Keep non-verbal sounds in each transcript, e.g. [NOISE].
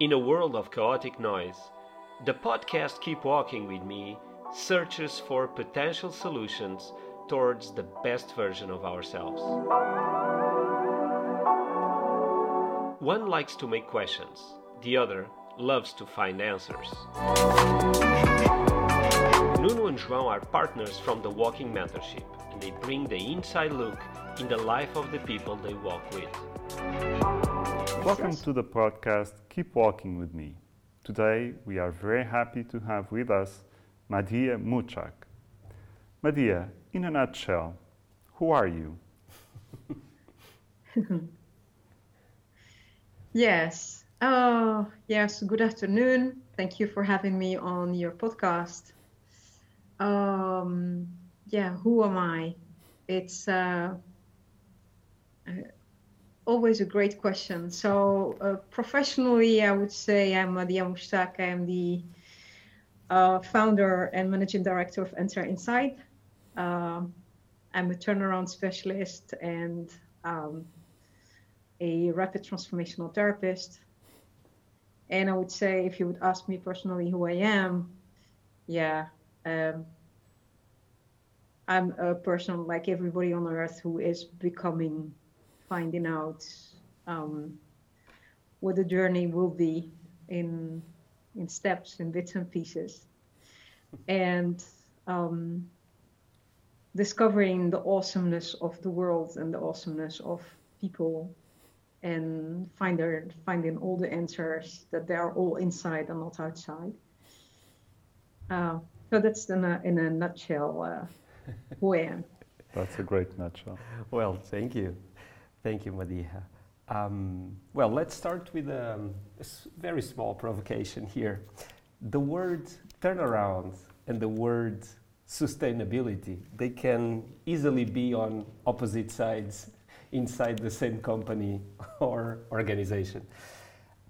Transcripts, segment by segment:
In a world of chaotic noise, the podcast Keep Walking with Me searches for potential solutions towards the best version of ourselves. One likes to make questions, the other loves to find answers. Nuno and João are partners from the Walking Mentorship, and they bring the inside look in the life of the people they walk with. Welcome to the podcast Keep Walking with Me. Today we are very happy to have with us Madia Muchak. Madia, in a nutshell, who are you? [LAUGHS] yes. Oh, yes. Good afternoon. Thank you for having me on your podcast. Um, yeah, who am I? It's uh, uh, always a great question. So, uh, professionally, I would say I'm Madia Muchak. I am the uh, founder and managing director of Answer Inside. Um, I'm a turnaround specialist and um, a rapid transformational therapist. And I would say, if you would ask me personally who I am, yeah, um, I'm a person like everybody on earth who is becoming, finding out um, what the journey will be in in steps, in bits and pieces, and um, discovering the awesomeness of the world and the awesomeness of people and find their, finding all the answers that they are all inside and not outside. Uh, so that's in a, in a nutshell uh, who I am. [LAUGHS] That's a great nutshell. Well, thank you. Thank you, Madiha. Um, well, let's start with um, a very small provocation here. The word turnaround and the word sustainability, they can easily be on opposite sides inside the same company [LAUGHS] or organization.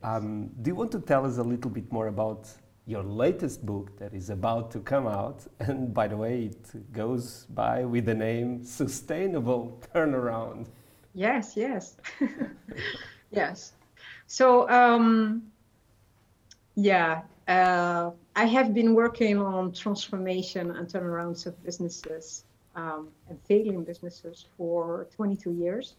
Um, do you want to tell us a little bit more about your latest book that is about to come out? [LAUGHS] And by the way, it goes by with the name Sustainable Turnaround. Yes, yes, [LAUGHS] yes. So, um, yeah, uh, I have been working on transformation and turnarounds of businesses um, and failing businesses for 22 years.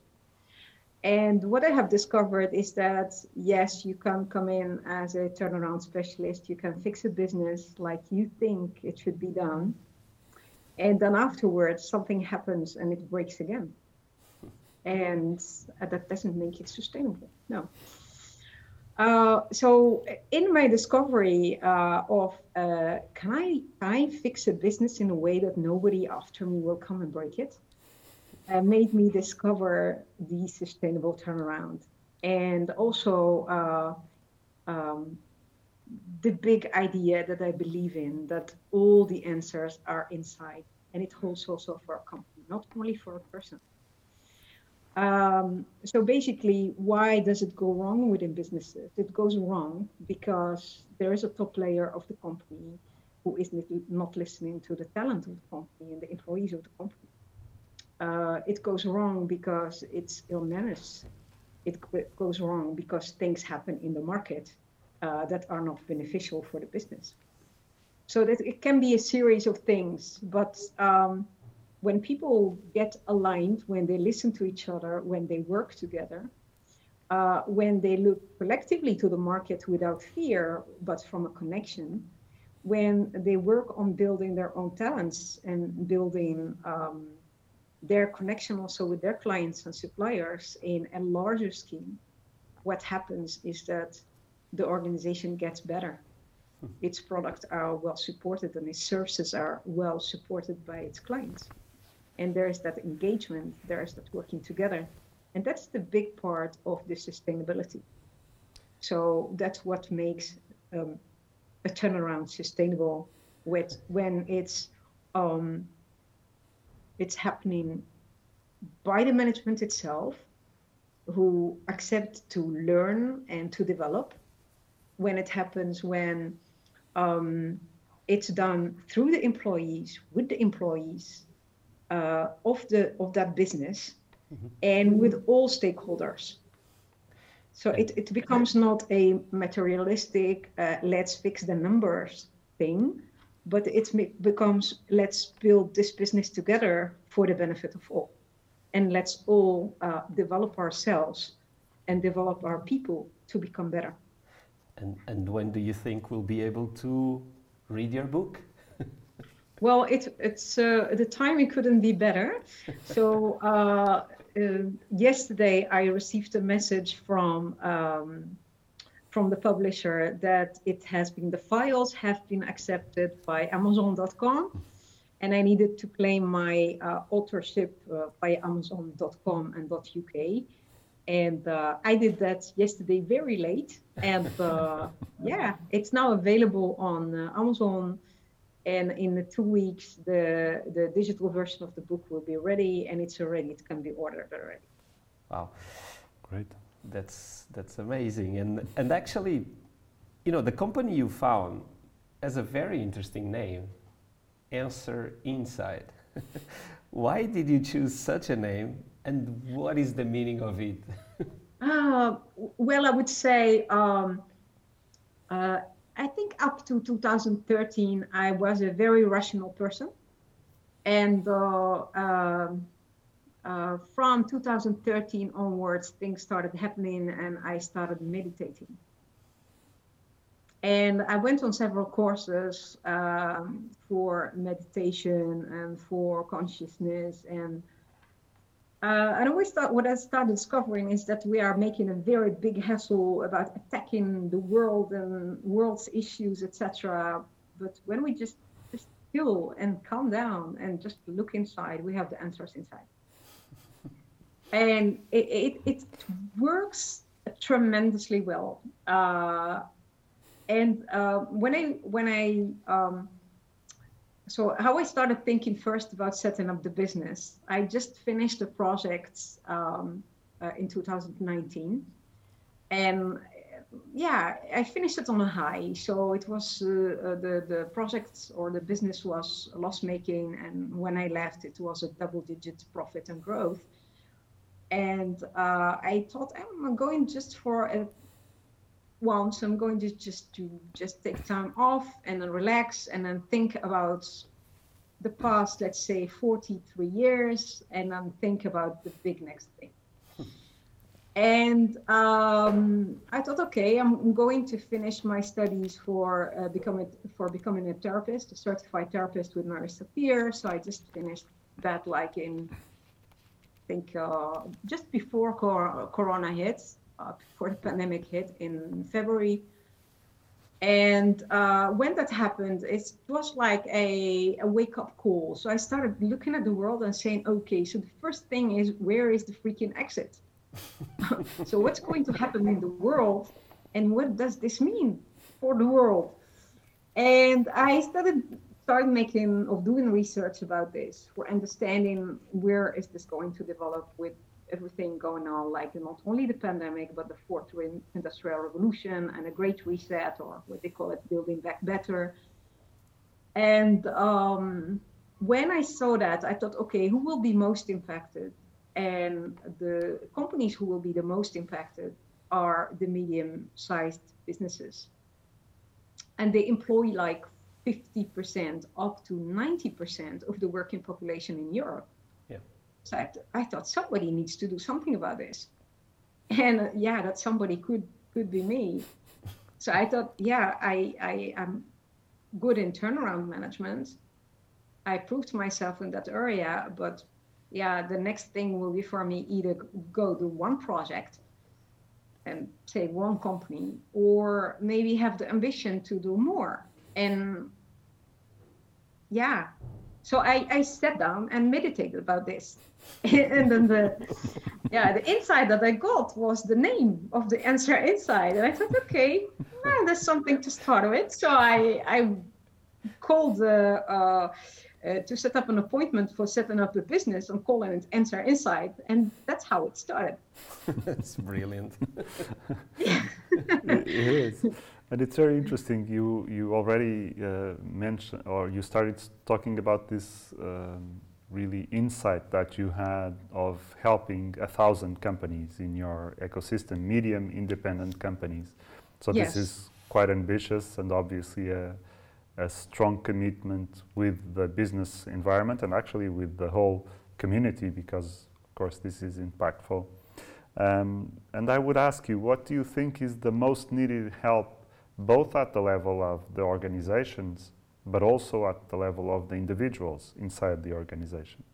And what I have discovered is that yes, you can come in as a turnaround specialist, you can fix a business like you think it should be done. And then afterwards, something happens and it breaks again and uh, that doesn't make it sustainable. No. Uh, so in my discovery uh, of uh, can I I fix a business in a way that nobody after me will come and break it, uh, made me discover the sustainable turnaround, and also uh, um, the big idea that I believe in that all the answers are inside, and it holds also for a company, not only for a person. Um, so basically, why does it go wrong within businesses? It goes wrong because there is a top layer of the company who is not listening to the talent of the company and the employees of the company. Uh, it goes wrong because it's ill-managed. It, it, goes wrong because things happen in the market uh, that are not beneficial for the business. So that it can be a series of things, but um, when people get aligned, when they listen to each other, when they work together, uh, when they look collectively to the market without fear, but from a connection, when they work on building their own talents and building um, their connection also with their clients and suppliers in a larger scheme, what happens is that the organization gets better. Hmm. Its products are well supported and its services are well supported by its clients and there's that engagement, there's that working together. And that's the big part of the sustainability. So that's what makes um, a turnaround sustainable with when it's um, it's happening by the management itself who accept to learn and to develop when it happens when um, it's done through the employees with the employees uh, of the of that business mm-hmm. and with all stakeholders. So it, it becomes not a materialistic, uh, let's fix the numbers thing, but it becomes let's build this business together for the benefit of all. And let's all uh, develop ourselves and develop our people to become better. And, and when do you think we'll be able to read your book? Well, it, it's uh, the timing couldn't be better. [LAUGHS] So uh, uh, yesterday I received a message from um, from the publisher that it has been the files have been accepted by Amazon.com, and I needed to claim my uh, authorship uh, by Amazon.com and .uk. And uh, I did that yesterday very late, and uh, [LAUGHS] yeah, it's now available on Amazon and in the two weeks the the digital version of the book will be ready and it's already it can be ordered already. Wow. Great. That's that's amazing. And and actually you know the company you found has a very interesting name answer inside [LAUGHS] why did you choose such a name and what is the meaning of it? [LAUGHS] Uh, well i would say um, uh, I think up to 2013, I was a very rational person. And uh, um, uh, from 2013 onwards, things started happening and I started meditating. And I went on several courses um, for meditation and for consciousness and uh, and always thought what I started discovering is that we are making a very big hassle about attacking the world and world's issues, etc. But when we just just chill and calm down and just look inside, we have the answers inside. [LAUGHS] and it, it, it works tremendously well. Uh, and uh, when I when I um, so how I started thinking first about setting up the business, I just finished the project um, uh, in 2019, and yeah, I finished it on a high. So it was uh, uh, the the project or the business was loss making, and when I left, it was a double digit profit and growth. And uh, I thought I'm going just for a once i'm going to just to just take time off and then relax and then think about the past let's say 43 years and then think about the big next thing. And um, i thought okay i'm going to finish my studies for uh, becoming for becoming a therapist a certified therapist with marisa peer. So i just finished that like in i think uh, just before cor- corona hits uh, before the pandemic hit in February. And uh, when that happened, it was like a, a wake up call. So I started looking at the world and saying, okay, so the first thing is where is the freaking exit? [LAUGHS] so what's going to happen in the world? And what does this mean for the world? And I started started making of doing research about this for understanding where is this going to develop with everything going on, like not only the pandemic, but the fourth industrial revolution and a great reset, or what they call it, building back better. And um, when I saw that, I thought, okay, who will be most impacted? And the companies who will be the most impacted are the medium sized businesses. And they employ like 50% up to 90% of the working population in Europe. So I, I thought somebody needs to do something about this. And uh, yeah, that somebody could could be me. So I thought, yeah, I, I am good in turnaround management. I proved myself in that area, but yeah, the next thing will be for me either go do one project and say one company, or maybe have the ambition to do more. And yeah, so I, I sat down and meditated about this. [LAUGHS] and then the yeah, the insight that I got was the name of the answer inside. And I thought, okay, well, there's something to start with. So I I called uh, uh, uh, to set up an appointment for setting up the business and calling it Answer Inside, and that's how it started. [LAUGHS] that's brilliant. [LAUGHS] it is. And it's very interesting. You you already uh, mentioned or you started talking about this um, really insight that you had of helping a thousand companies in your ecosystem, medium independent companies. So Yes. this is quite ambitious and obviously a, a strong commitment with the business environment and actually with the whole community because, of course, this is impactful. Um, and I would ask you, what do you think is the most needed help, both at the level of the organizations, but also at the level of the individuals inside the organizations?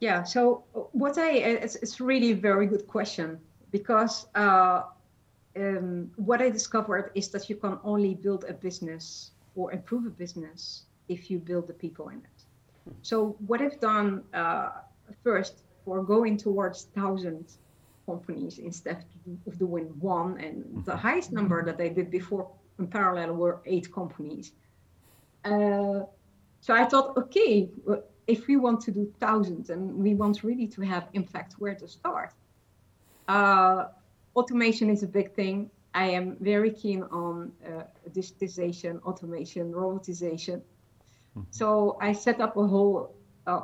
Yeah, so uh, what I, it's, it's really a very good question because uh, um, what I discovered is that you can only build a business or improve a business if you build the people in it. So what I've done uh, first for going towards thousand companies instead of doing one, and the highest number that I did before in parallel were eight companies. Uh, so I thought, okay, if we want to do thousands and we want really to have impact, where to start? Uh, automation is a big thing. I am very keen on uh, digitization, automation, robotization. So I set up a whole uh,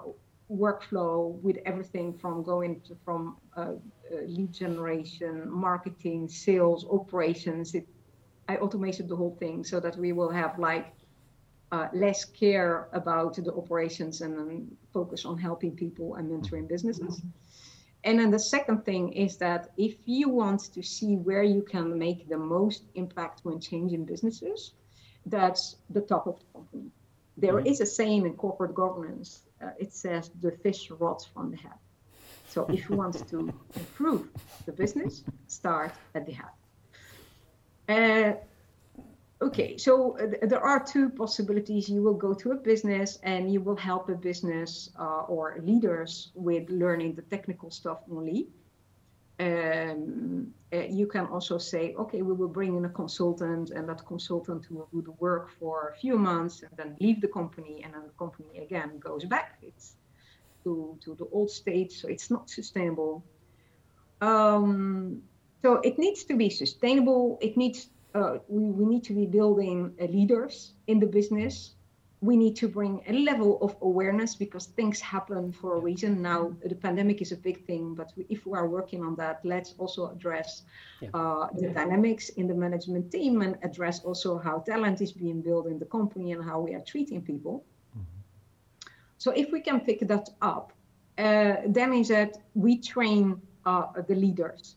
workflow with everything from going to, from uh, uh, lead generation, marketing, sales, operations. It, I automated the whole thing so that we will have like uh, less care about the operations and then focus on helping people and mentoring businesses. And then the second thing is that if you want to see where you can make the most impact when changing businesses, that's the top of the company. There is a saying in corporate governance. Uh, it says the fish rots from the head. So if you want to [LAUGHS] improve the business, start at the head. Uh, Okay, so uh, th- there are two possibilities. You will go to a business and you will help a business uh, or leaders with learning the technical stuff only. Um, uh, you can also say, okay, we will bring in a consultant, and that consultant will do the work for a few months and then leave the company, and then the company again goes back it's to, to the old state, so it's not sustainable. Um, so it needs to be sustainable. It needs uh, we, we need to be building uh, leaders in the business. We need to bring a level of awareness because things happen for a reason. Now, the pandemic is a big thing, but we, if we are working on that, let's also address Yeah. uh, the dynamics in the management team and address also how talent is being built in the company and how we are treating people. So, if we can pick that up, uh, then is that we train uh, the leaders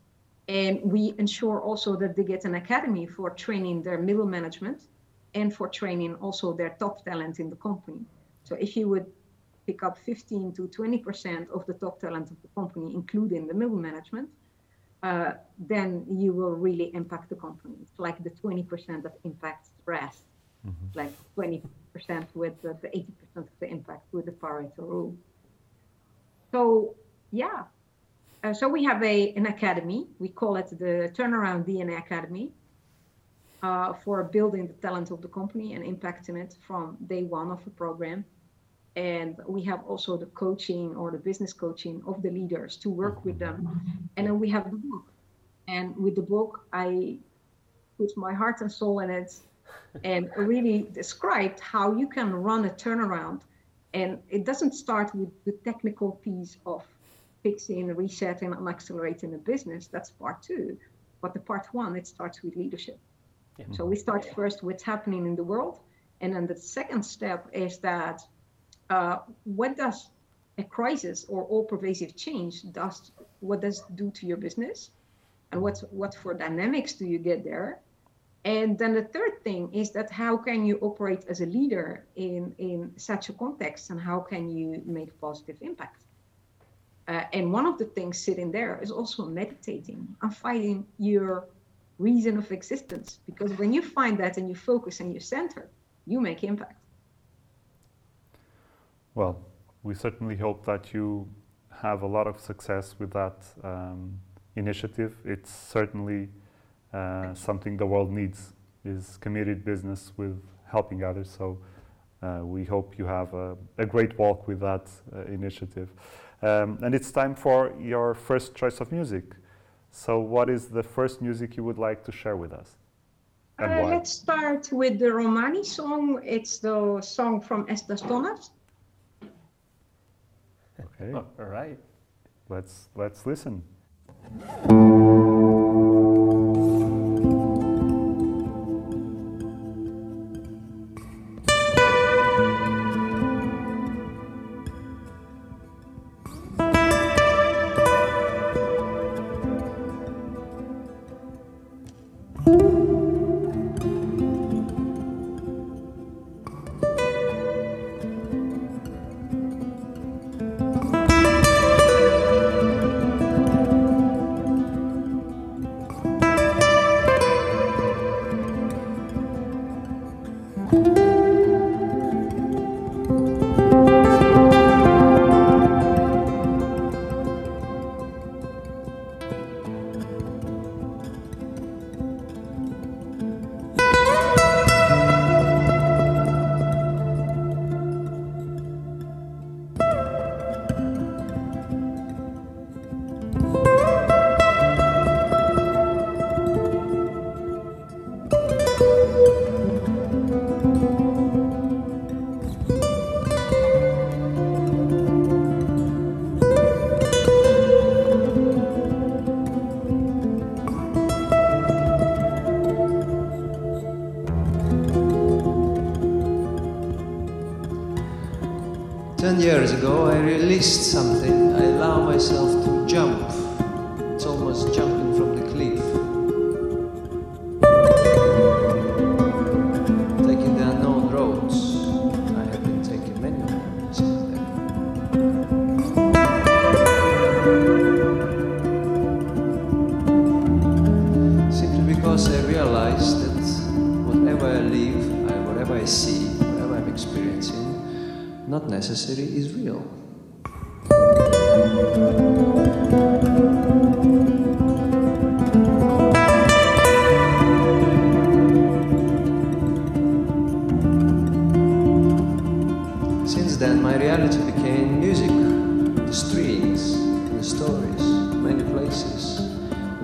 and we ensure also that they get an academy for training their middle management and for training also their top talent in the company. So if you would pick up 15 to 20% of the top talent of the company, including the middle management, uh, then you will really impact the company. It's like the 20% that impacts the rest, like 20% with the, the 80% of the impact with the Pareto rule. So, yeah, uh, so we have a an academy. We call it the Turnaround DNA Academy uh, for building the talent of the company and impacting it from day one of the program. And we have also the coaching or the business coaching of the leaders to work with them. And then we have the book. And with the book, I put my heart and soul in it and really described how you can run a turnaround. And it doesn't start with the technical piece of fixing, resetting, and accelerating the business. That's part two. But the part one, it starts with leadership. Yeah. So we start first what's happening in the world. And then the second step is that uh, what does a crisis or all pervasive change does what does do to your business and what what for dynamics do you get there and then the third thing is that how can you operate as a leader in in such a context and how can you make positive impact uh, and one of the things sitting there is also meditating and finding your reason of existence because when you find that and you focus and you center you make impact Well, we certainly hope that you have a lot of success with that um, initiative. It's certainly uh, something the world needs is committed business with helping others. So uh, we hope you have a, a great walk with that uh, initiative. Um, and it's time for your first choice of music. So what is the first music you would like to share with us? And Uh, why? let's start with the Romani song. It's the song from Estas Tonnes. Okay, Oh, all right. let's let's listen. [LAUGHS] years ago, I released something. I allow myself to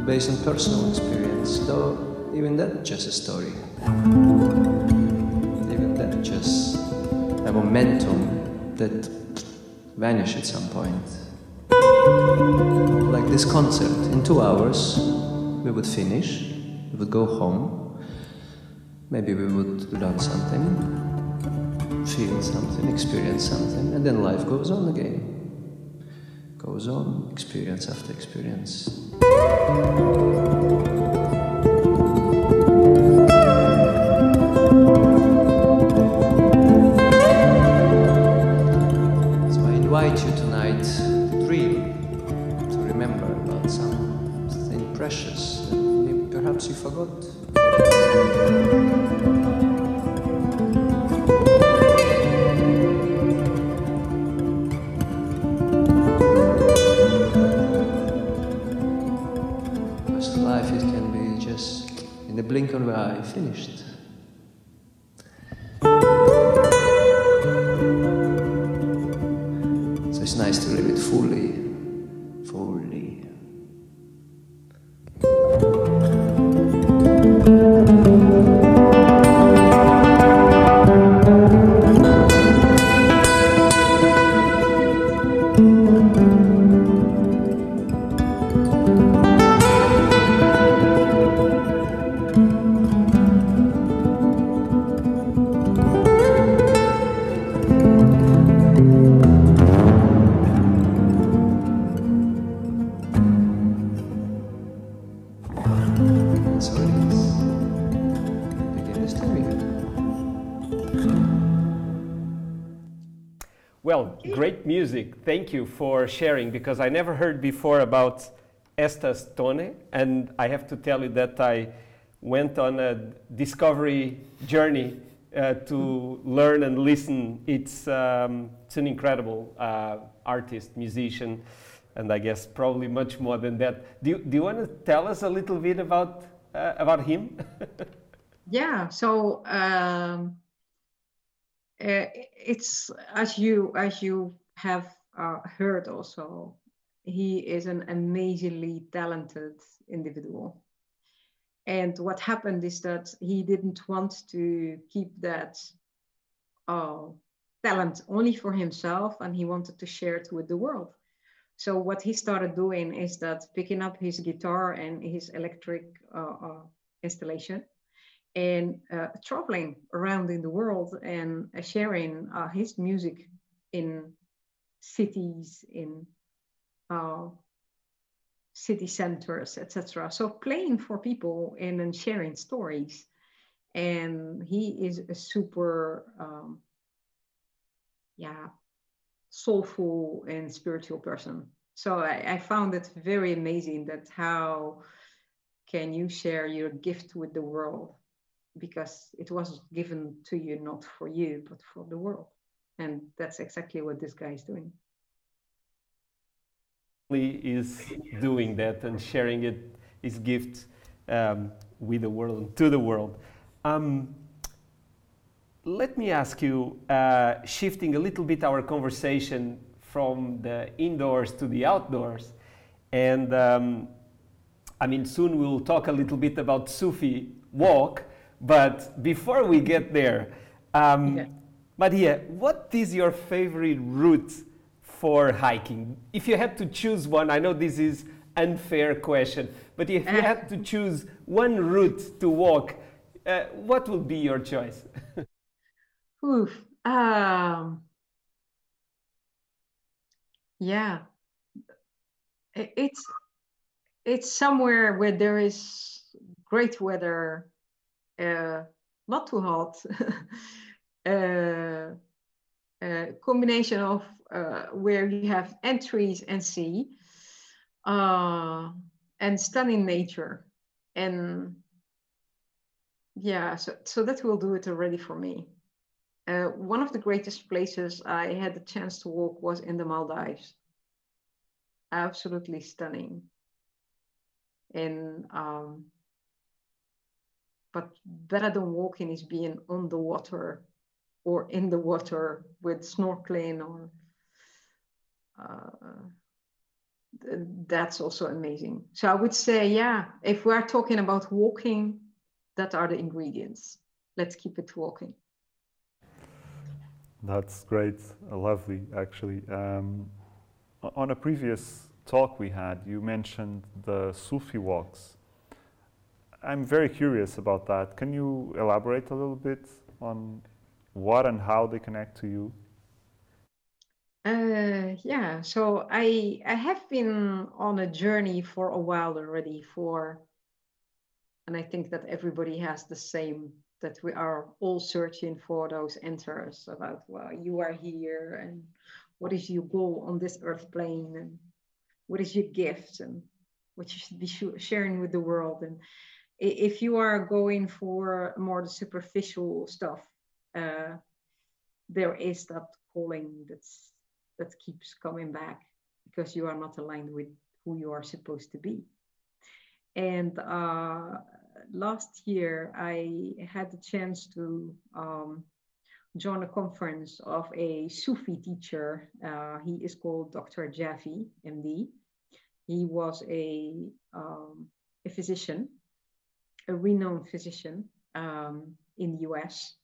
based on personal experience, though even that just a story. Even that just a momentum that vanish at some point. Like this concert, in two hours, we would finish, we would go home, maybe we would learn something, feel something, experience something, and then life goes on again. Goes on, experience after experience. So I invite you tonight to dream, to remember about something precious that perhaps you forgot. Of Well, great music. Thank you for sharing because I never heard before about Estas Tonne, and I have to tell you that I went on a discovery journey uh, to learn and listen. It's, um, it's an incredible uh, artist, musician, and I guess probably much more than that. Do you, do you want to tell us a little bit about, uh, about him? [LAUGHS] Yeah, so um, uh, it's as you as you have uh, heard also, he is an amazingly talented individual. And what happened is that he didn't want to keep that uh, talent only for himself and he wanted to share it with the world. So what he started doing is that picking up his guitar and his electric uh, uh, installation and uh, traveling around in the world and uh, sharing uh, his music in cities, in uh, city centers, etc. So playing for people and then sharing stories. And he is a super, um, yeah, soulful and spiritual person. So I, I found it very amazing that how can you share your gift with the world because it was given to you not for you but for the world. And that's exactly what this guy is doing. He is doing that and sharing it his gift um, with the world to the world. Um, let me ask you uh, shifting a little bit our conversation from the indoors to the outdoors. And um, i mean soon we'll talk a little bit about sufi walk but before we get there um, yeah. maria what is your favorite route for hiking? If you had to choose one, I know this is unfair question, but if you had to choose one route to walk, uh, what would be your choice? [LAUGHS] Oof. Um, yeah, it's it's somewhere where there is great weather, not too hot, combination of uh, where you have entries and sea uh, and stunning nature. And yeah so, so that will do it already for me. Uh, one of the greatest places i had the chance to walk was in the maldives. Absolutely stunning. And um, but better than walking is being on the water or in the water with snorkeling or uh, that's also amazing. So I would say, yeah, if we are talking about walking, that are the ingredients. Let's keep it walking. That's great, lovely, actually. Um, on a previous talk we had, you mentioned the Sufi walks. I'm very curious about that. Can you elaborate a little bit on what and how they connect to you? Uh, yeah, so I I have been on a journey for a while already for, and I think that everybody has the same that we are all searching for those answers about well you are here and what is your goal on this earth plane and what is your gift and what you should be sharing with the world and if you are going for more the superficial stuff uh, there is that calling that's that keeps coming back because you are not aligned with who you are supposed to be. And uh, last year, I had the chance to um, join a conference of a Sufi teacher. Uh, he is called Dr. Javi, MD. He was a, um, a physician, a renowned physician um, in the US.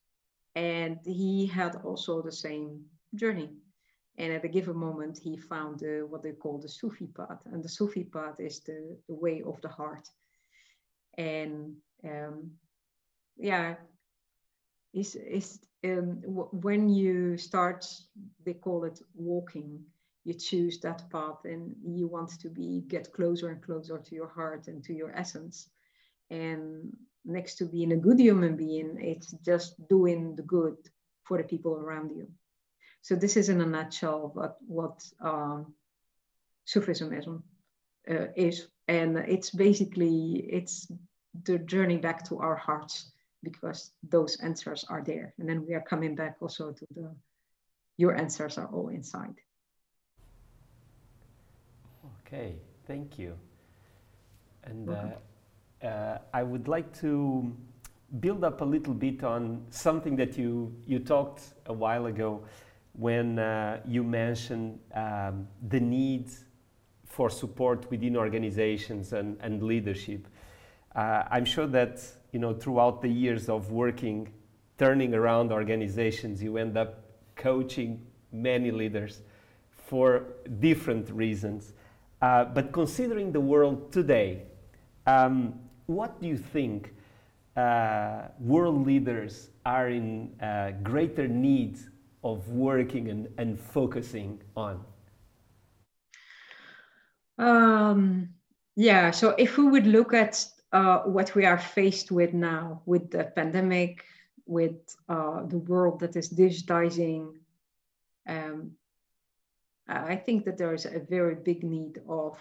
And he had also the same journey and at a given moment, he found uh, what they call the Sufi path. And the Sufi path is the, the way of the heart. And um, yeah, is is um, when you start, they call it walking. You choose that path, and you want to be get closer and closer to your heart and to your essence. And next to being a good human being, it's just doing the good for the people around you. So this is in a nutshell what what um, Sufism is, uh, is, and it's basically it's the journey back to our hearts because those answers are there, and then we are coming back also to the your answers are all inside. Okay, thank you. And uh, uh, I would like to build up a little bit on something that you you talked a while ago when uh, you mentioned um, the need for support within organizations and, and leadership. Uh, I'm sure that you know throughout the years of working, turning around organizations, you end up coaching many leaders for different reasons. Uh, but considering the world today, um, what do you think uh, world leaders are in uh, greater need of working and, and focusing on? Um, yeah, so if we would look at uh, what we are faced with now, with the pandemic, with uh, the world that is digitizing, um, I think that there is a very big need of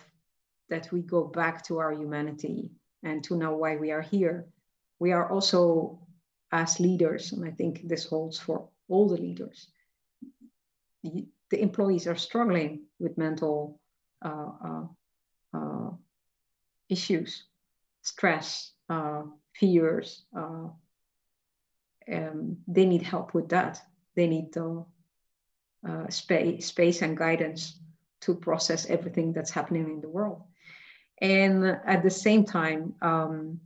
that we go back to our humanity and to know why we are here. We are also, as leaders, and I think this holds for all the leaders, the, employees are struggling with mental uh, uh, uh, issues, stress, uh, fears. Uh, um, they need help with that. They need space, space and guidance to process everything that's happening in the world. And at the same time, um,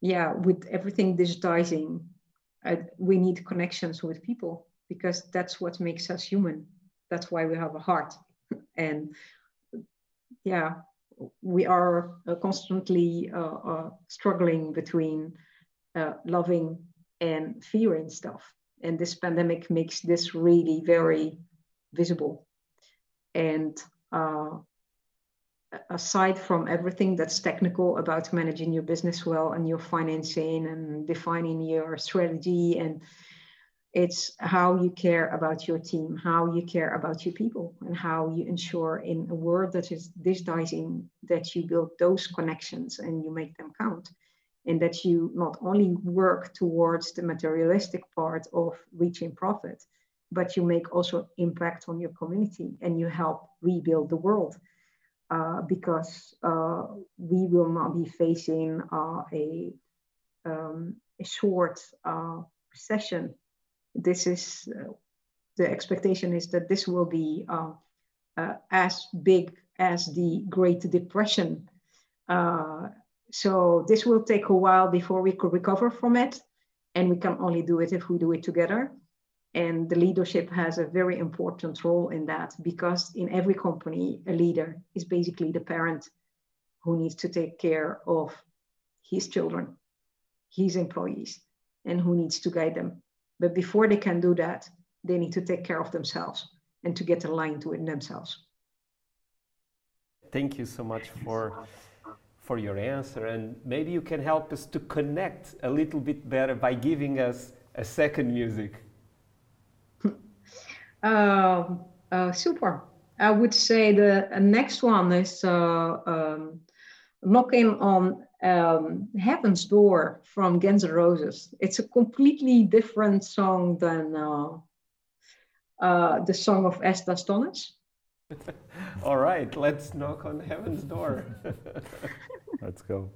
yeah, with everything digitizing, uh, we need connections with people because that's what makes us human. That's why we have a heart. [LAUGHS] and yeah, we are uh, constantly uh, uh struggling between uh, loving and fearing stuff. And this pandemic makes this really very visible. And uh, aside from everything that's technical about managing your business well and your financing and defining your strategy and it's how you care about your team how you care about your people and how you ensure in a world that is digitizing that you build those connections and you make them count. And that you not only work towards the materialistic part of reaching profit but you make also impact on your community and you help rebuild the world uh, because uh, we will not be facing uh, a, um, a short uh, recession this is uh, the expectation is that this will be as big as the Great Depression. So this will take a while before we could recover from it, and we can only do it if we do it together. And the leadership has a very important role in that because in every company, a leader is basically the parent who needs to take care of his children, his employees, and who needs to guide them. But before they can do that, they need to take care of themselves and to get aligned to themselves. Thank you so much for for your answer and maybe you can help us to connect a little bit better by giving us a second music. Uh, uh, super. I would say the next one is uh, um, knocking on um, Heaven's Door from Guns N' Roses. It's a completely different song than uh, uh, the song of As the Astonished. [LAUGHS] All right, let's knock on Heaven's Door. [LAUGHS] let's go.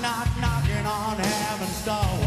Knock, knock, knocking on heaven's door.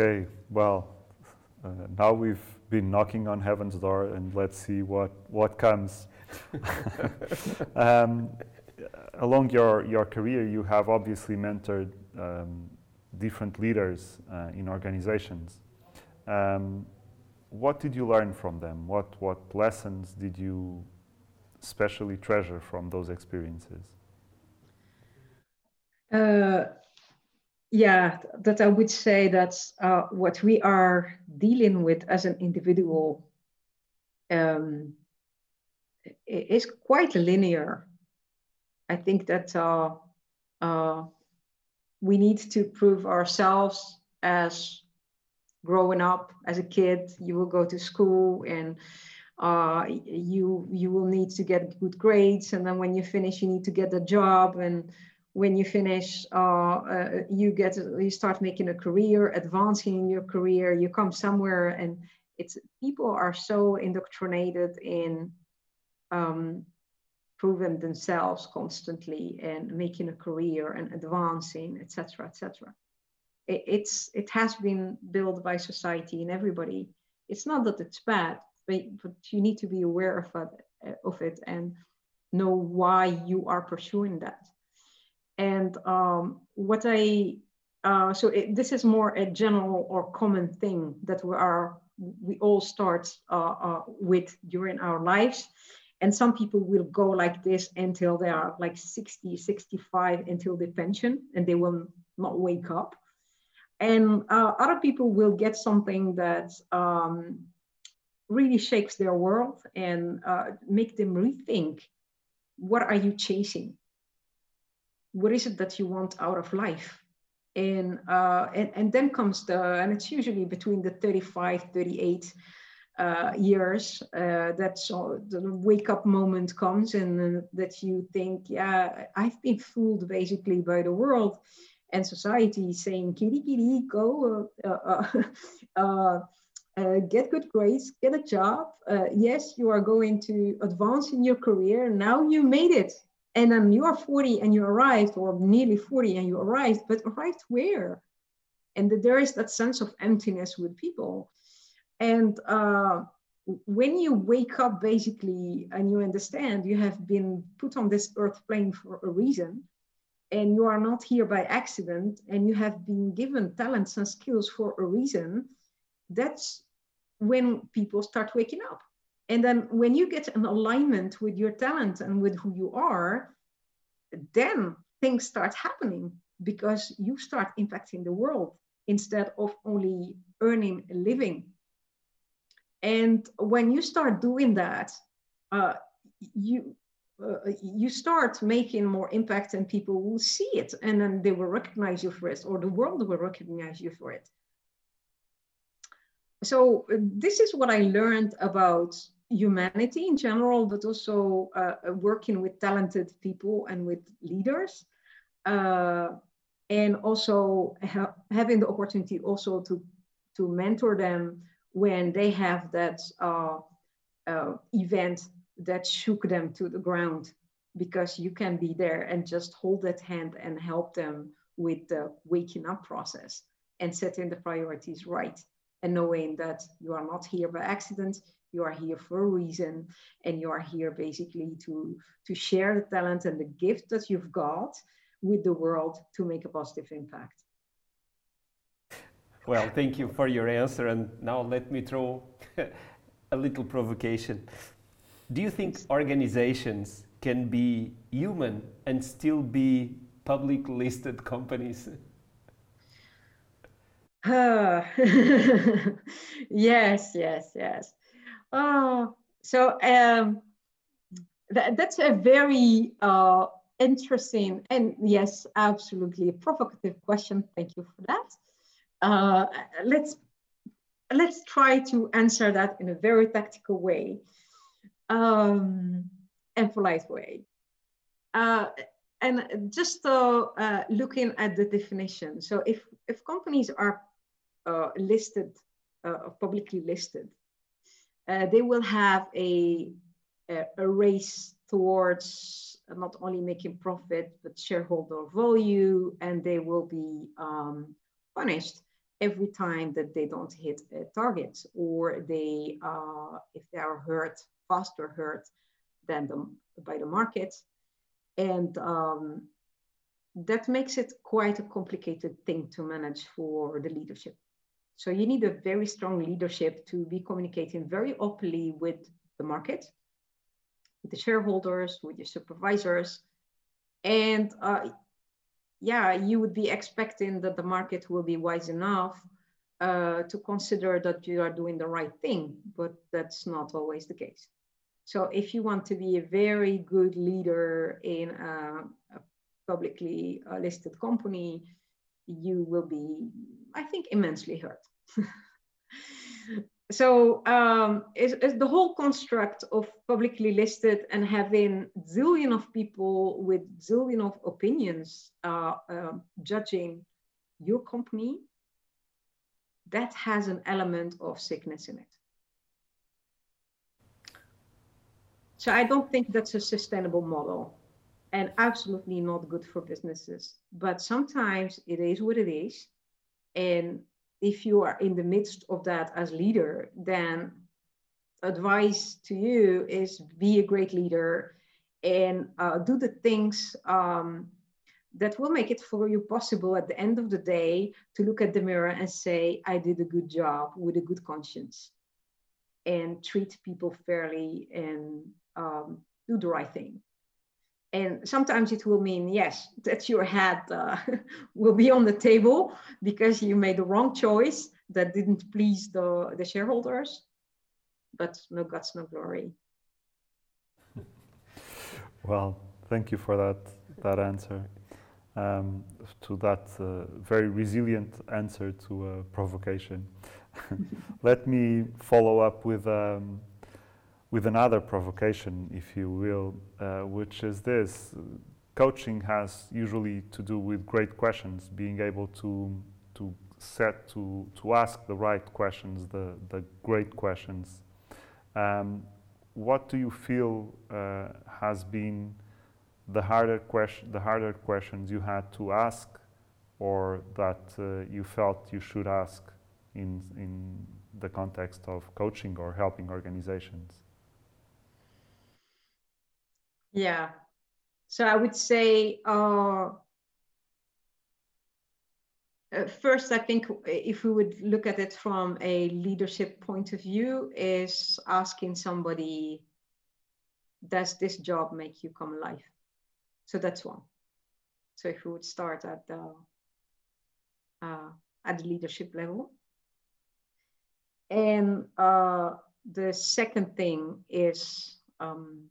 Okay, well, uh, now we've been knocking on heaven's door, and let's see what what comes. [LAUGHS] um, along your your career, you have obviously mentored um, different leaders uh, in organizations. Um, what did you learn from them? What what lessons did you especially treasure from those experiences? Uh, yeah, that I would say that's uh, what we are dealing with as an individual um, is quite linear. I think that uh, uh, we need to prove ourselves as growing up as a kid. You will go to school and uh, you you will need to get good grades, and then when you finish, you need to get a job and when you finish, uh, uh, you get you start making a career, advancing in your career. You come somewhere, and it's people are so indoctrinated in um, proving themselves constantly and making a career and advancing, etc., etc. It, it's it has been built by society and everybody. It's not that it's bad, but, but you need to be aware of it, of it and know why you are pursuing that. And um, what I uh, so it, this is more a general or common thing that we are we all start uh, uh, with during our lives. And some people will go like this until they are like 60 65 until the pension and they will not wake up. And uh, other people will get something that um, really shakes their world and uh, make them rethink what are you chasing what is it that you want out of life And, uh, and, and then comes the, and it's usually between the 35, 38 uh, years uh, that so the wake up moment comes and that you think, yeah, I've been fooled basically by the world and society saying, kitty, kitty, go, uh, [LAUGHS] uh, uh, get good grades, get a job. Yes, you are going to advance in your career. Now you made it. And you are 40 and you arrived, or nearly 40 and you arrived, but arrived where? And there is that sense of emptiness with people. And uh, when you wake up basically and you understand you have been put on this earth plane for a reason, and you are not here by accident, and you have been given talents and skills for a reason, that's when people start waking up. And then when you get an alignment with your talent and with who you are, then things start happening because you start impacting the world instead of only earning a living. And when you start doing that, uh, you uh, you start making more impact and people will see it and then they will recognize you for it or the world will recognize you for it so uh, this is what i learned about humanity in general, but also uh, uh, working with talented people and with leaders. Uh, and also ha having the opportunity also to, to mentor them when they have that uh, uh, event that shook them to the ground because you can be there and just hold that hand and help them with the waking up process and setting the priorities right and knowing that you are not here by accident you are here for a reason and you are here basically to to share the talent and the gift that you've got with the world to make a positive impact. Well thank you for your answer and now let me throw [LAUGHS] a little provocation. Do you think organizations can be human and still be public listed companies? [LAUGHS] [SIGHS] Yes yes yes Oh, so um, that, that's a very uh, interesting and yes, absolutely provocative question. Thank you for that. Uh, let's let's try to answer that in a very tactical way um, and polite way. Uh, and just uh, uh, looking at the definition. So if, if companies are uh, listed, uh, publicly listed, uh, they will have a, a, a race towards not only making profit but shareholder value and they will be um, punished every time that they don't hit a target or they uh, if they are hurt faster hurt than the, by the market. And um, that makes it quite a complicated thing to manage for the leadership so you need a very strong leadership to be communicating very openly with the market, with the shareholders, with your supervisors. And uh, yeah, you would be expecting that the market will be wise enough uh, to consider that you are doing the right thing, but that's not always the case. So if you want to be a very good leader in a, a publicly uh, listed company, you will be, I think, immensely hurt. [LAUGHS] so um, is, the whole construct of publicly listed and having zillion of people with zillion of opinions uh, uh, judging your company, that has an element of sickness in it. So I don't think that's a sustainable model and absolutely not good for businesses. But sometimes it is what it is. And if you are in the midst of that as leader, then advice to you is be a great leader and uh, do the things um, that will make it for you possible at the end of the day to look at the mirror and say, I did a good job with a good conscience. And treat people fairly and um, do the right thing and sometimes it will mean yes that your head uh, [LAUGHS] will be on the table because you made the wrong choice that didn't please the, the shareholders. But no guts no glory. [LAUGHS] Well thank you for that that answer. Um, to that uh, very resilient answer to a provocation. [LAUGHS] Let me follow up with um, with another provocation, if you will, uh, which is this: coaching has usually to do with great questions, being able to to set to to ask the right questions, the the great questions. Um, what do you feel uh, has been the harder question, the harder questions you had to ask, or that uh, you felt you should ask in in the context of coaching or helping organizations? Yeah. So I would say uh, uh, first, I think if we would look at it from a leadership point of view, is asking somebody, does this job make you come alive? So that's one. So if we would start at the uh, at the leadership level, and uh, the second thing is um,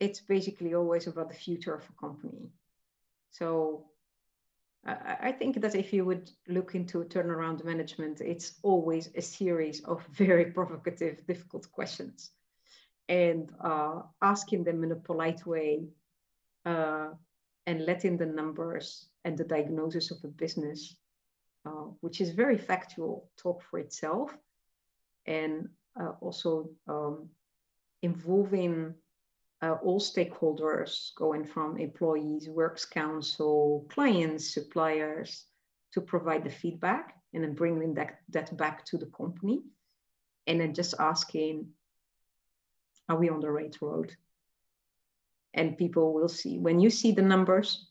it's basically always about the future of a company. So I, think that if you would look into turnaround management, it's always a series of [LAUGHS] very provocative, difficult questions. And uh, asking them in a polite way uh, and letting the numbers and the diagnosis of a business, uh, which is very factual, talk for itself. And uh, also um, involving uh, all stakeholders, going from employees, works council, clients, suppliers, to provide the feedback and then bringing that, that back to the company. And then just asking, are we on the right road? And people will see, when you see the numbers,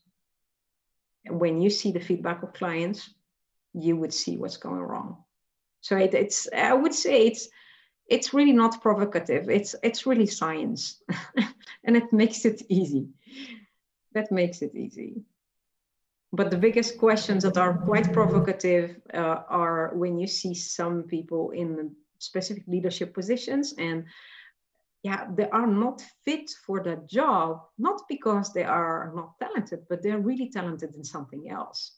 when you see the feedback of clients, you would see what's going wrong. So it, it's, I would say it's, it's really not provocative. It's it's really science, [LAUGHS] and it makes it easy. That makes it easy. But the biggest questions that are quite provocative uh, are when you see some people in specific leadership positions and yeah, they are not fit for the job, not because they are not talented, but they're really talented in something else.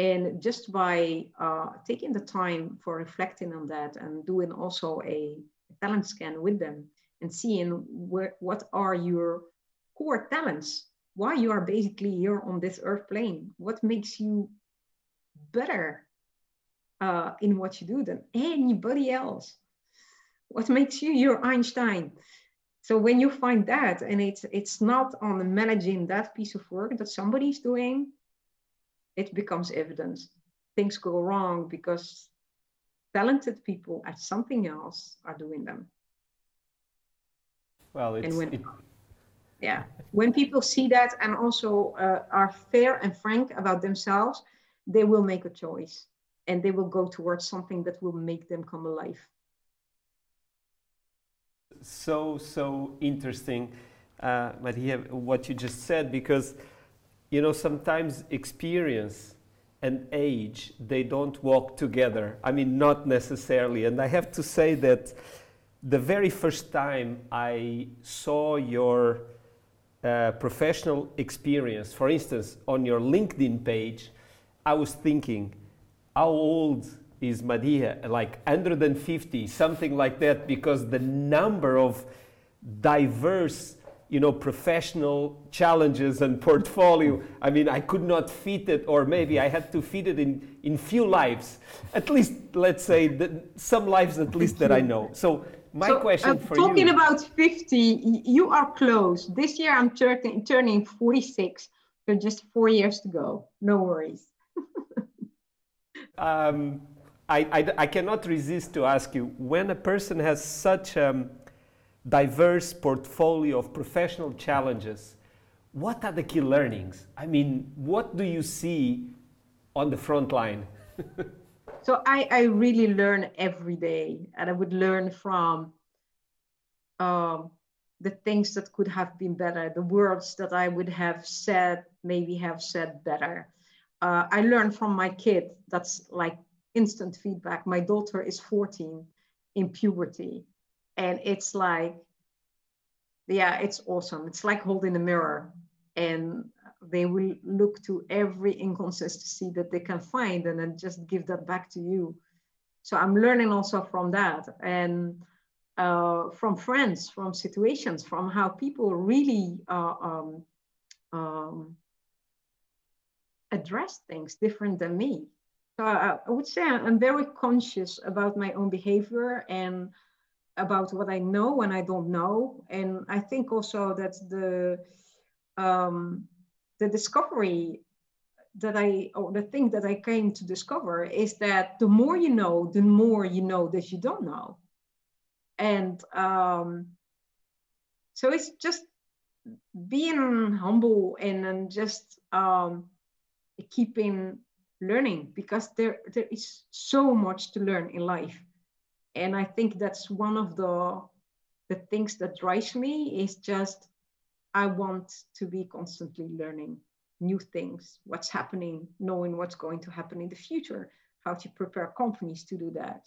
And just by uh, taking the time for reflecting on that and doing also a talent scan with them and seeing where, what are your core talents, why you are basically here on this earth plane, what makes you better uh, in what you do than anybody else, what makes you your Einstein. So when you find that, and it's it's not on managing that piece of work that somebody's doing, it becomes evident. Things go wrong because talented people at something else are doing them. Well, it's, and when, it, yeah, when people see that and also uh, are fair and frank about themselves, they will make a choice and they will go towards something that will make them come alive. So, so interesting, uh, Maria, what you just said, because you know, sometimes experience and age, they don't walk together. I mean, not necessarily. And I have to say that the very first time I saw your uh, professional experience, for instance, on your LinkedIn page, I was thinking, how old is Madia? Like 150, something like that, because the number of diverse you know, professional challenges and portfolio. I mean, I could not fit it, or maybe I had to fit it in, in few lives. At least, let's say, the, some lives at least that I know. So my so, question uh, for talking you. Talking about 50, you are close. This year I'm turning, turning 46, so just four years to go. No worries. [LAUGHS] um, I, I, I, cannot resist to ask you, when a person has such um, diverse portfolio of professional challenges, what are the key learnings? I mean, what do you see on the front line? [LAUGHS] so I, I really learn every day, and I would learn from um, the things that could have been better, the words that I would have said, maybe have said better. Uh, I learn from my kid. That's like instant feedback. My daughter is 14 in puberty and it's like yeah it's awesome it's like holding a mirror and they will look to every inconsistency that they can find and then just give that back to you. So I'm learning also from that and uh, from friends, from situations, from how people really uh, um, um, address things different than me. So I, I would say I'm very conscious about my own behavior and about what I know and I don't know. And I think also that the um, the discovery that I or the thing that I came to discover is that the more you know, the more you know that you don't know. And um, so it's just being humble and, and just um, keeping learning because there there is so much to learn in life and i think that's one of the the things that drives me is just i want to be constantly learning new things what's happening knowing what's going to happen in the future how to prepare companies to do that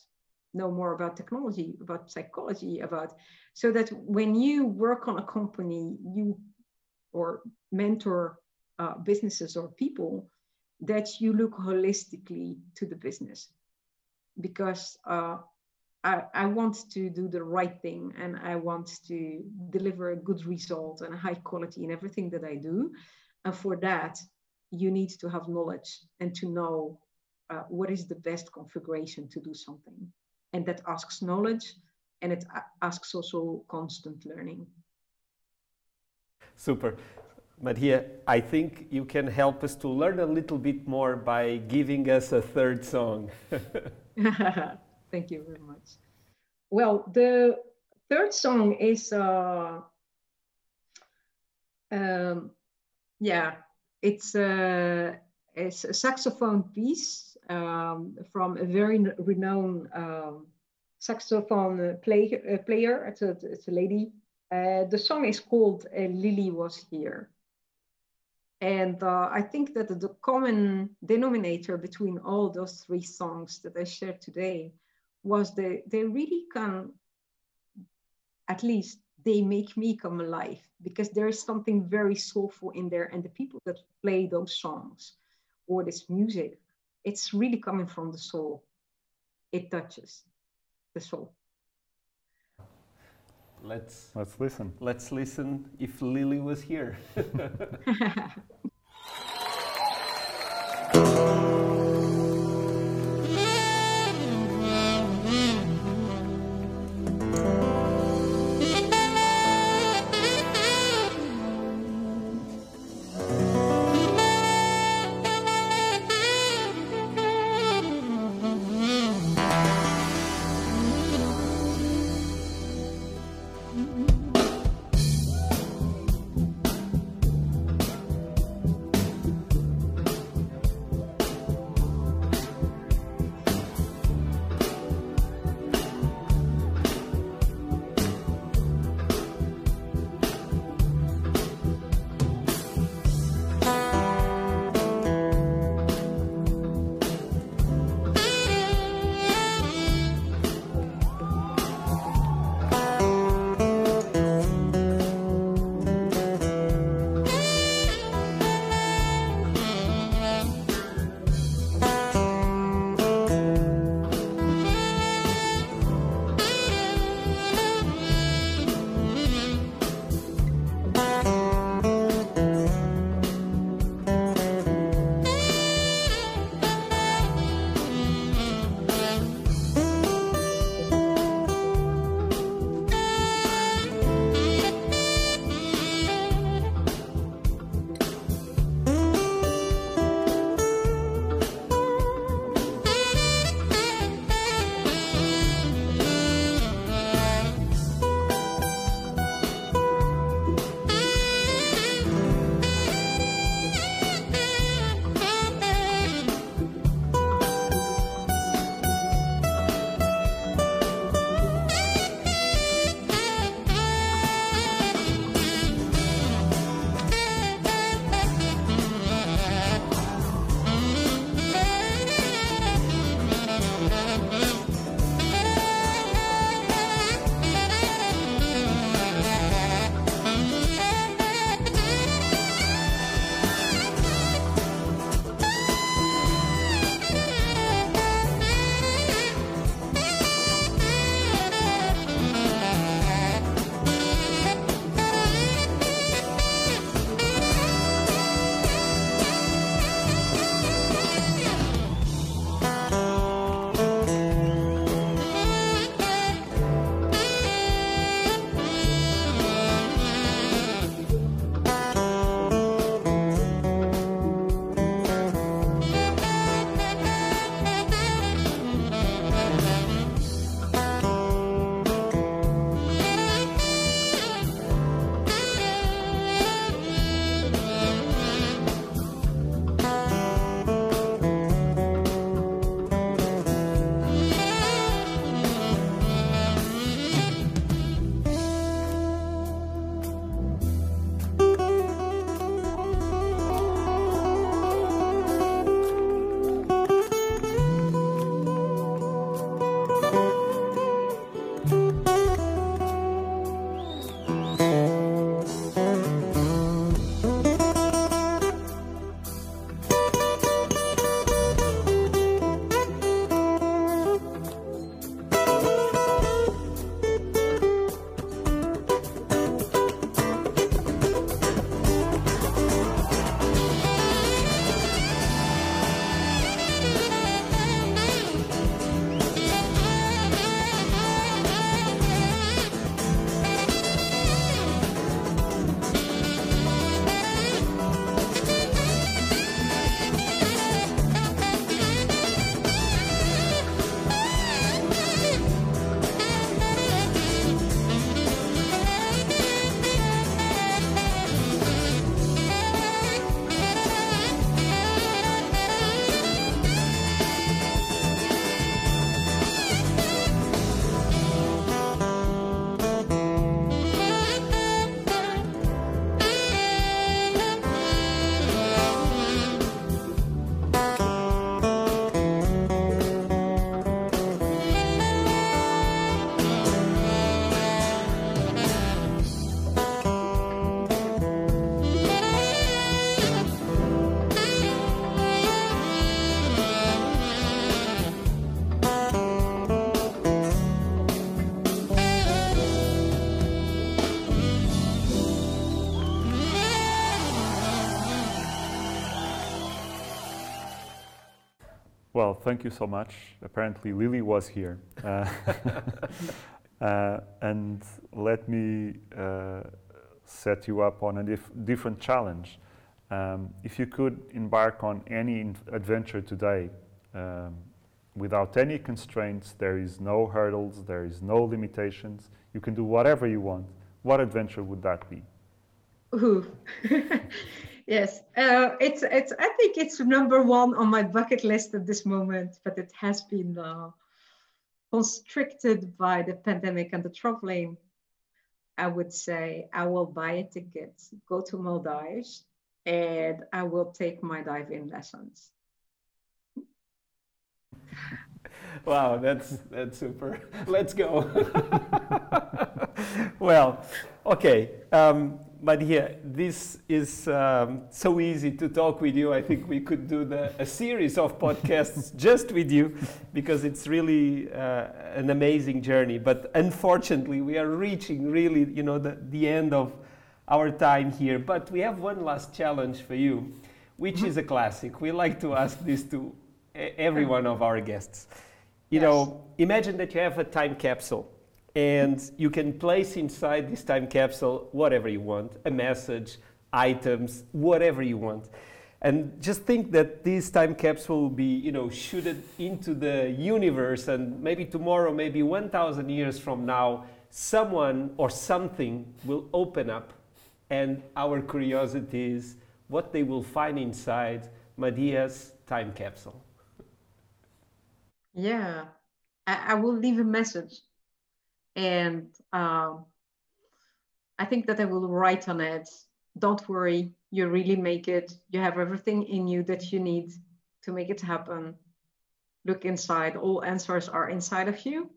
know more about technology about psychology about so that when you work on a company you or mentor uh, businesses or people that you look holistically to the business. Because uh, I, I, want to do the right thing and I want to deliver a good result and a high quality in everything that I do. And for that, you need to have knowledge and to know uh, what is the best configuration to do something. And that asks knowledge and it asks also constant learning. Super. Maria, I think you can help us to learn a little bit more by giving us a third song. [LAUGHS] [LAUGHS] Thank you very much. Well, the third song is, uh, um, yeah, it's a, it's a saxophone piece um, from a very renowned um, saxophone play, uh, player. It's a, it's a lady. Uh, the song is called uh, Lily Was Here. And uh, I think that the common denominator between all those three songs that I shared today was that they really can, at least they make me come alive because there is something very soulful in there. And the people that play those songs or this music, it's really coming from the soul. It touches the soul. Let's let's listen. Let's listen if Lily was here. [LAUGHS] [LAUGHS] [LAUGHS] thank you so much. Apparently, Lily was here. Uh, [LAUGHS] uh, and let me uh, set you up on a dif- different challenge. Um, if you could embark on any adventure today um, without any constraints, there is no hurdles, there is no limitations, you can do whatever you want. What adventure would that be? Ooh. [LAUGHS] yes, uh, it's it's. I think it's number one on my bucket list at this moment, but it has been uh, constricted by the pandemic and the traveling. I would say I will buy a ticket, go to Maldives, and I will take my diving lessons. Wow, that's that's super. [LAUGHS] Let's go. [LAUGHS] well, okay, um, Maria, this is um, so easy to talk with you. I think we could do the, a series of podcasts [LAUGHS] just with you because it's really uh, an amazing journey. But unfortunately, we are reaching really, you know, the, the end of our time here. But we have one last challenge for you, which is a classic. We like to ask this to every one of our guests. You Yes. know, imagine that you have a time capsule and you can place inside this time capsule whatever you want a message, items, whatever you want. And just think that this time capsule will be, you know, shooted into the universe, and maybe tomorrow, maybe 1,000 years from now, someone or something will open up, and our curiosity is what they will find inside Madia's time capsule. Yeah, I, I will leave a message, and um, I think that I will write on it. Don't worry, you really make it. You have everything in you that you need to make it happen. Look inside. All answers are inside of you,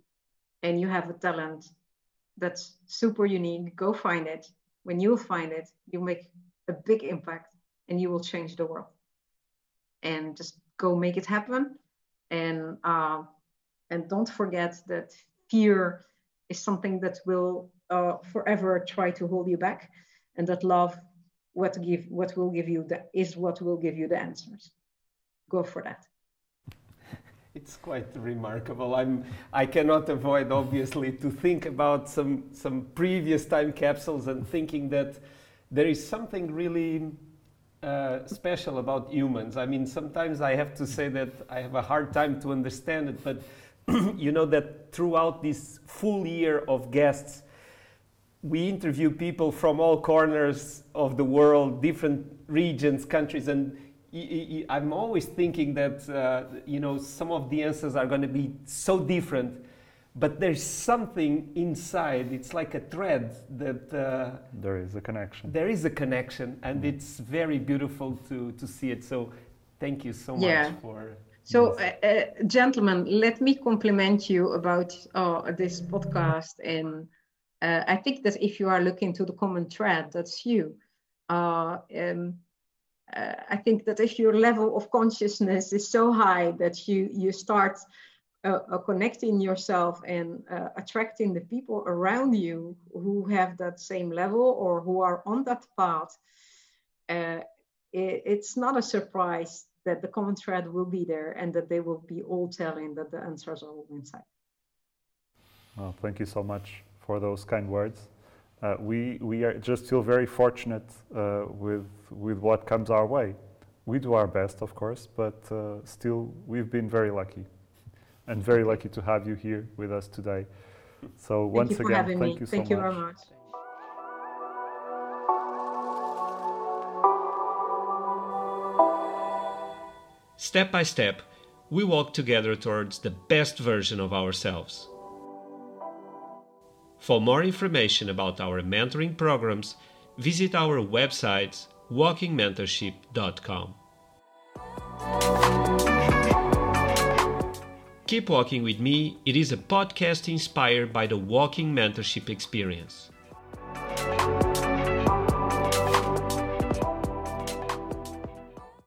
and you have a talent that's super unique. Go find it. When you find it, you make a big impact, and you will change the world. And just go make it happen and uh, and don't forget that fear is something that will uh, forever try to hold you back, and that love, what give what will give you the is what will give you the answers. Go for that. [LAUGHS] It's quite remarkable. I'm, I cannot avoid, obviously, to think about some, some previous time capsules and thinking that there is something really uh, special about humans. I mean, sometimes I have to say that I have a hard time to understand it, but [CLEARS THROAT] you know that throughout this full year of guests, we interview people from all corners of the world, different regions, countries, and I'm always thinking that uh, you know some of the answers are going to be so different, but there's something inside. It's like a thread that uh, There is a connection. there is a connection, and it's very beautiful to to see it. So, thank you so much for. So, uh, uh, gentlemen, let me compliment you about uh, this podcast. And uh, I think that if you are looking to the common thread, that's you. Uh, um, uh, I think that if your level of consciousness is so high that you you start uh, uh, connecting yourself and uh, attracting the people around you who have that same level or who are on that path, uh, it's not a surprise that the common thread will be there and that they will be all telling that the answers are all inside. Well, thank you so much for those kind words. Uh, we, we are just feel very fortunate uh, with, with what comes our way. We do our best, of course, but uh, still, we've been very lucky and very lucky to have you here with us today. So, Thank once again, thank me. you so Thank you much. very much. Step by step, we walk together towards the best version of ourselves. For more information about our mentoring programs, visit our website walkingmentorship.com. Keep Walking with Me, it is a podcast inspired by the Walking Mentorship experience.